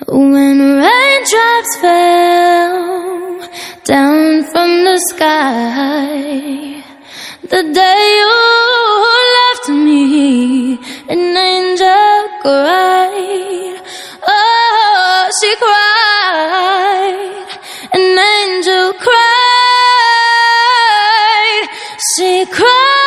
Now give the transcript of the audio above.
When raindrops fell down from the sky, the day you left me, an angel cried. Oh, she cried, an angel cried, she cried.